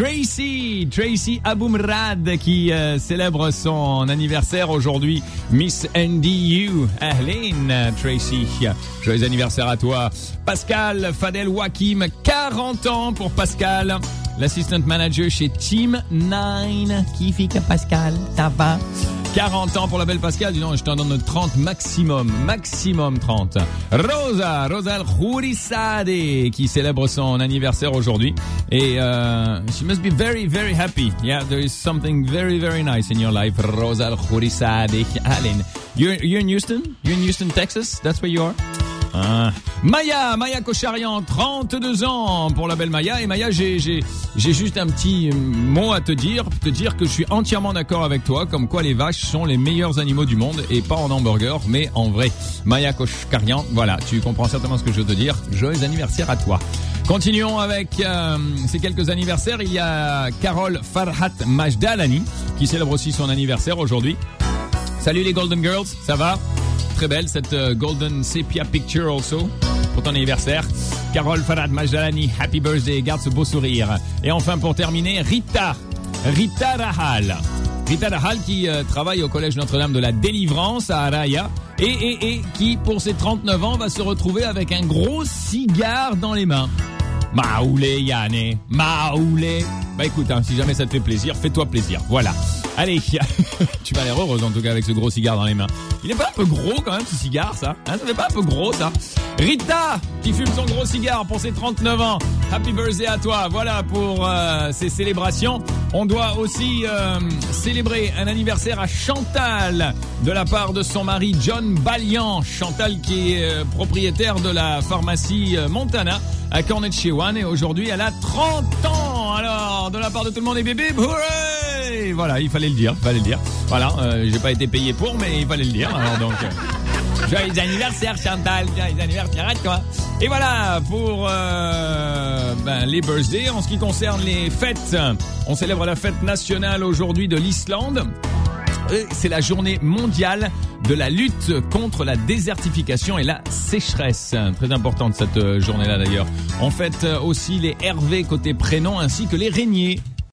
Tracy, Tracy Aboumrad qui euh, célèbre son anniversaire aujourd'hui. Miss NDU, Ahlin, Tracy. Joyeux anniversaire à toi. Pascal Fadel Wakim, 40 ans pour Pascal. L'assistant manager chez Team 9. Qui que Pascal, ça va? 40 ans pour la belle Pascal, dis non, je t'en donne 30 maximum, maximum 30. Rosa, Rosa Khourisade, qui célèbre son anniversaire aujourd'hui. Et uh, she must be very, very happy. Yeah, there is something very, very nice in your life, Rosa Khourisade. Allen, you're, you're in Houston? You're in Houston, Texas? That's where you are? Ah. Maya, Maya Kocharian, 32 ans pour la belle Maya. Et Maya, j'ai, juste un petit mot à te dire, te dire que je suis entièrement d'accord avec toi, comme quoi les vaches sont les meilleurs animaux du monde, et pas en hamburger, mais en vrai. Maya Kocharian, voilà, tu comprends certainement ce que je veux te dire. Joyeux anniversaire à toi. Continuons avec euh, ces quelques anniversaires. Il y a Carole Farhat Majdalani, qui célèbre aussi son anniversaire aujourd'hui. Salut les Golden Girls, ça va? Très belle cette euh, Golden Sepia Picture also pour ton anniversaire. Carole Farad Majdalani, happy birthday, garde ce beau sourire. Et enfin pour terminer, Rita, Rita Rahal. Rita Rahal qui euh, travaille au Collège Notre-Dame de la Délivrance à Araya et, et, et qui pour ses 39 ans va se retrouver avec un gros cigare dans les mains. Maoulé Yanné, Maoulé. Bah écoute, hein, si jamais ça te fait plaisir, fais-toi plaisir. Voilà. Allez, tu vas l'air heureuse en tout cas avec ce gros cigare dans les mains. Il est pas un peu gros quand même ce cigare ça hein, Ça fait pas un peu gros ça Rita qui fume son gros cigare pour ses 39 ans. Happy birthday à toi. Voilà pour euh, ces célébrations. On doit aussi euh, célébrer un anniversaire à Chantal de la part de son mari John Balian. Chantal qui est euh, propriétaire de la pharmacie Montana à Cornet chez One et aujourd'hui elle a 30 ans. Alors de la part de tout le monde et bébé, hooray Voilà, il fallait le dire, il fallait le dire. Voilà, euh, j'ai pas été payé pour mais il fallait le dire. Alors donc euh, joyeux anniversaire Chantal, joyeux anniversaire à toi. Et voilà pour euh, ben, les birthdays. En ce qui concerne les fêtes, on célèbre la fête nationale aujourd'hui de l'Islande. C'est la journée mondiale de la lutte contre la désertification et la sécheresse. Très importante cette journée-là d'ailleurs. On fête aussi les Hervé côté prénom ainsi que les Régniers.